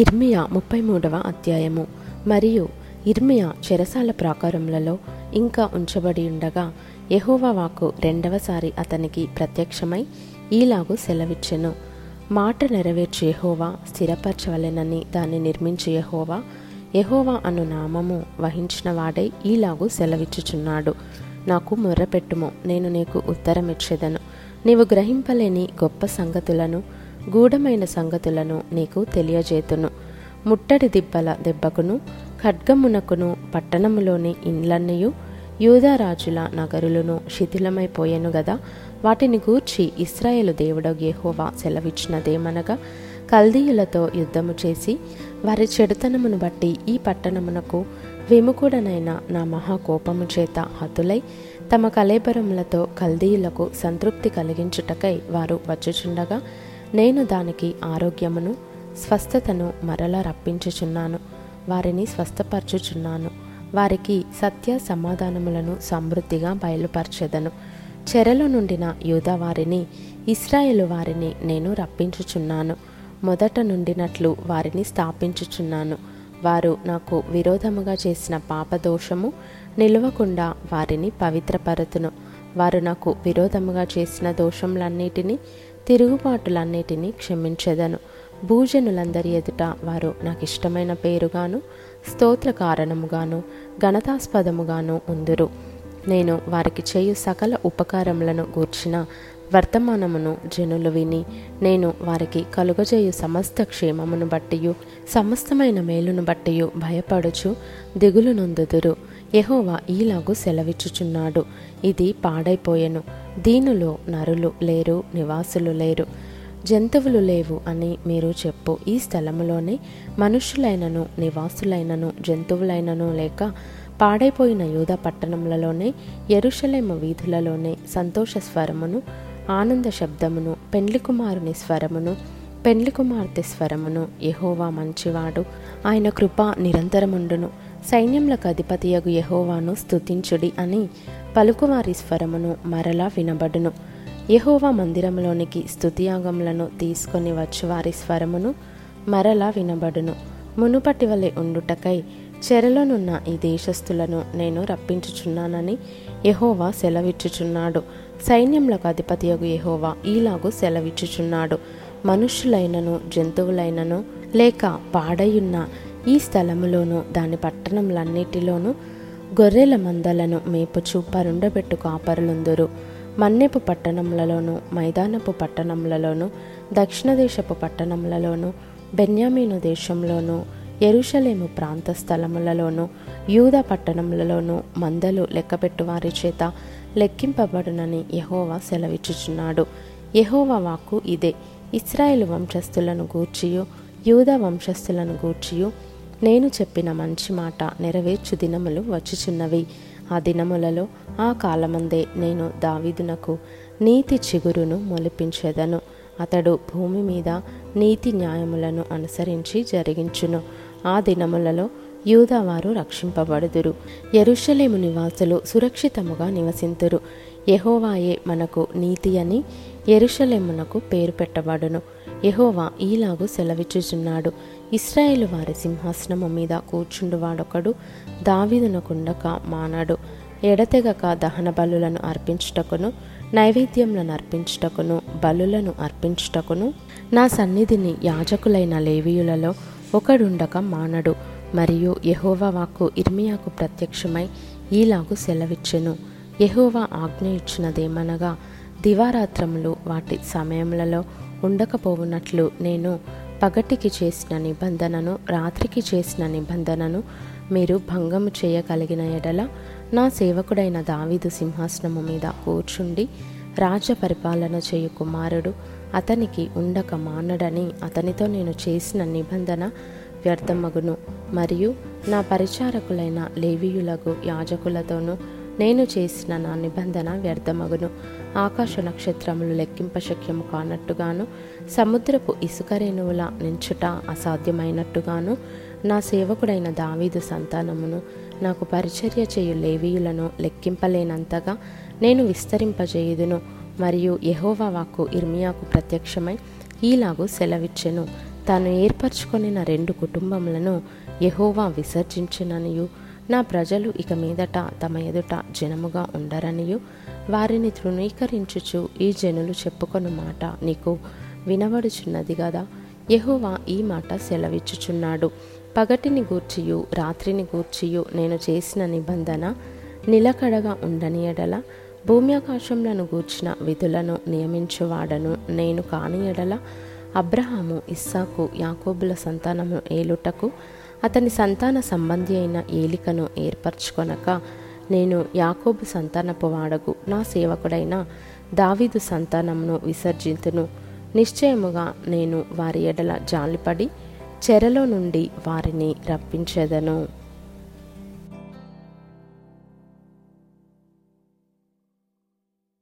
ఇర్మియా ముప్పై మూడవ అధ్యాయము. మరియు ఇర్మియా చెరసాల ప్రాకారములలో ఇంకా ఉంచబడి ఉండగా యెహోవా వాకు రెండవసారి అతనికి ప్రత్యక్షమై ఈలాగు సెలవిచ్చెను. మాట నెరవేర్చి యహోవా స్థిరపరచవలెనని దాన్ని నిర్మించి యహోవా యహోవా అను నామము వహించిన వాడై ఈలాగు సెలవిచ్చుచున్నాడు. నాకు మొర్రపెట్టుము నేను నీకు ఉత్తరమిచ్చేదను. నీవు గ్రహింపలేని గొప్ప సంగతులను గూఢమైన సంగతులను నీకు తెలియజేతును. ముట్టడి దిబ్బల దెబ్బకును ఖడ్గమునకును పట్టణములోని ఇండ్లన్నయు యూదారాజుల నగరులను శిథిలమైపోయెను గదా. వాటిని గూర్చి ఇస్రాయేలు దేవుడు గేహోవా సెలవిచ్చినదేమనగా కల్దీయులతో యుద్ధము చేసి వారి చెడుతనమును బట్టి ఈ పట్టణమునకు విముకుడనైన నా మహాకోపము చేత హతులై తమ కలేబరములతో కల్దీయులకు సంతృప్తి కలిగించుటకై వారు వచ్చుచుండగా నేను దానికి ఆరోగ్యమును స్వస్థతను మరలా రప్పించుచున్నాను. వారిని స్వస్థపరచుచున్నాను. వారికి సత్య సమాధానములను సమృద్ధిగా బయలుపరచెదను. చెరలో నుండిన యూదా వారిని ఇస్రాయేలు వారిని నేను రప్పించుచున్నాను. మొదట నుండినట్లు వారిని స్థాపించుచున్నాను. వారు నాకు విరోధముగా చేసిన పాపదోషము నిలవకుండా వారిని పవిత్రపరతును. వారు నాకు విరోధముగా చేసిన దోషములన్నిటినీ తిరుగుబాటులన్నిటినీ క్షమించెదను. భూజనులందరి ఎదుట వారు నాకు ఇష్టమైన పేరుగాను స్తోత్ర కారణముగాను ఘనతాస్పదముగాను ఉందురు. నేను వారికి చేయు సకల ఉపకారములను గూర్చిన వర్తమానమును జనులు విని నేను వారికి కలుగజేయు సమస్త క్షేమమును బట్టియు సమస్తమైన మేలును బట్టియు భయపడుచు దిగులు నొందుదురు యహోవా ఈలాగు సెలవిచ్చుచున్నాడు. ఇది పాడైపోయెను. దీనిలో నరులు లేరు నివాసులు లేరు. జంతువులు లేవు అని మీరు చెప్పు. ఈ స్థలములోనే మనుషులైనను నివాసులైనను జంతువులైనను లేక పాడైపోయిన యూద పట్టణములలోనే ఎరుషలేమ వీధులలోనే సంతోష స్వరమును ఆనంద శబ్దమును పెండ్లి కుమారుని స్వరమును పెండ్లి కుమార్తె స్వరమును ఎహోవా మంచివాడు. ఆయన కృప నిరంతరముండును. సైన్యములకు అధిపతియగు యహోవాను స్థుతించుడి అని పలుకువారి స్వరమును మరలా వినబడును. యహోవా మందిరంలోనికి స్తుతియాగములను తీసుకొని వచ్చువారి స్వరమును మరలా వినబడును. మునుపటి వలె ఉండుటకై చెరలోనున్న ఈ దేశస్థులను నేను రప్పించుచున్నానని యహోవా సెలవిచ్చుచున్నాడు. సైన్యములకు అధిపతియగు యహోవా ఈలాగు సెలవిచ్చుచున్నాడు. మనుష్యులైనను జంతువులైనను లేక పాడయున్న ఈ స్థలములోను దాని పట్టణములన్నిటిలోనూ గొర్రెల మందలను మేపుచు పరుండబెట్టు కాపరులుందురు. మన్నెపు పట్టణములలోను మైదానపు పట్టణములలోను దక్షిణ దేశపు పట్టణములలోను బెన్యామీను దేశంలోను ఎరుషలేము ప్రాంత స్థలములలోను యూద పట్టణములలోను మందలు లెక్కపెట్టు వారి చేత లెక్కింపబడునని యహోవా సెలవిచ్చుచున్నాడు. యహోవా వాక్కు ఇదే. ఇస్రాయేల్ వంశస్థులను గూర్చియు యూద వంశస్థులను గూర్చియు నేను చెప్పిన మంచి మాట నెరవేర్చు దినములు వచ్చుచున్నవి. ఆ దినములలో ఆ కాలమందే నేను దావీదునకు నీతి చిగురును మొలిపించెదను. అతడు భూమి మీద నీతి న్యాయములను అనుసరించి జరిగించును. ఆ దినములలో యూదావారు రక్షింపబడుదురు. ఎరుషలేము నివాసులు సురక్షితముగా నివసింతురు. యహోవాయే మనకు నీతి అని ఎరుషలేమునకు పేరు పెట్టబడును. యహోవా ఈలాగు సెలవిచ్చుచున్నాడు. ఇస్రాయేలు వారి సింహాసనము మీద కూర్చుండువాడొకడు దావీదునకుండక మానాడు. ఎడతెగక దహన బలులను అర్పించుటకును నైవేద్యములను అర్పించుటకును బలులను అర్పించుటకును నా సన్నిధిని యాజకులైన లేవీయులలో ఒకడుండక మానడు. మరియు యహోవా వాక్కు ఇర్మియాకు ప్రత్యక్షమై ఈలాగు సెలవిచ్చెను. యహోవా ఆజ్ఞ ఇచ్చినదేమనగా దివారాత్రములు వాటి సమయములలో ఉండకపోవునట్లు నేను పగటికి చేసిన నిబంధనను రాత్రికి చేసిన నిబంధనను మీరు భంగము చేయగలిగిన ఎడల నా సేవకుడైన దావీదు సింహాసనము మీద కూర్చుండి రాజ్య పరిపాలన చేయు కుమారుడు అతనికి ఉండక మానడని అతనితో నేను చేసిన నిబంధన వ్యర్థమగును. మరియు నా పరిచారకులైన లేవీయులకు యాజకులతోనూ నేను చేసిన నా నిబంధన వ్యర్థమగును. ఆకాశ నక్షత్రములు లెక్కింపశక్యము కానట్టుగాను సముద్రపు ఇసుక రేణువుల నించుట అసాధ్యమైనట్టుగాను నా సేవకుడైన దావీదు సంతానమును నాకు పరిచర్య చేయు లేవీయులను లెక్కింపలేనంతగా నేను విస్తరింపజేయుదును. మరియు యహోవా వాక్కు ఇర్మియాకు ప్రత్యక్షమై ఈలాగు సెలవిచ్చెను. తాను ఏర్పరచుకొనిన రెండు కుటుంబములను యహోవా విసర్జించిననియు. నా ప్రజలు ఇక మీదట తమ ఎదుట జనముగా ఉండరనియు. వారిని తృణీకరించుచు ఈ జనులు చెప్పుకొను మాట నీకు వినబడుచున్నది కదా యహోవా ఈ మాట సెలవిచ్చుచున్నాడు. పగటిని గూర్చియు రాత్రిని గూర్చియు నేను చేసిన నిబంధన నిలకడగా ఉండని ఎడల. భూమి ఆకాశంలను గూర్చిన విధులను నియమించువాడను నేను కాని ఎడల. అబ్రహాము ఇస్సాకు యాకోబుల సంతానము ఏలుటకు అతని సంతాన సంబంధి అయిన ఏలికను ఏర్పరచుకొనక నేను యాకోబు సంతానపు వాడగు నా సేవకుడైన దావీదు సంతానమును విసర్జింతును. నిశ్చయముగా నేను వారి ఎడల జాలిపడి చెరలో నుండి వారిని రప్పించేదను.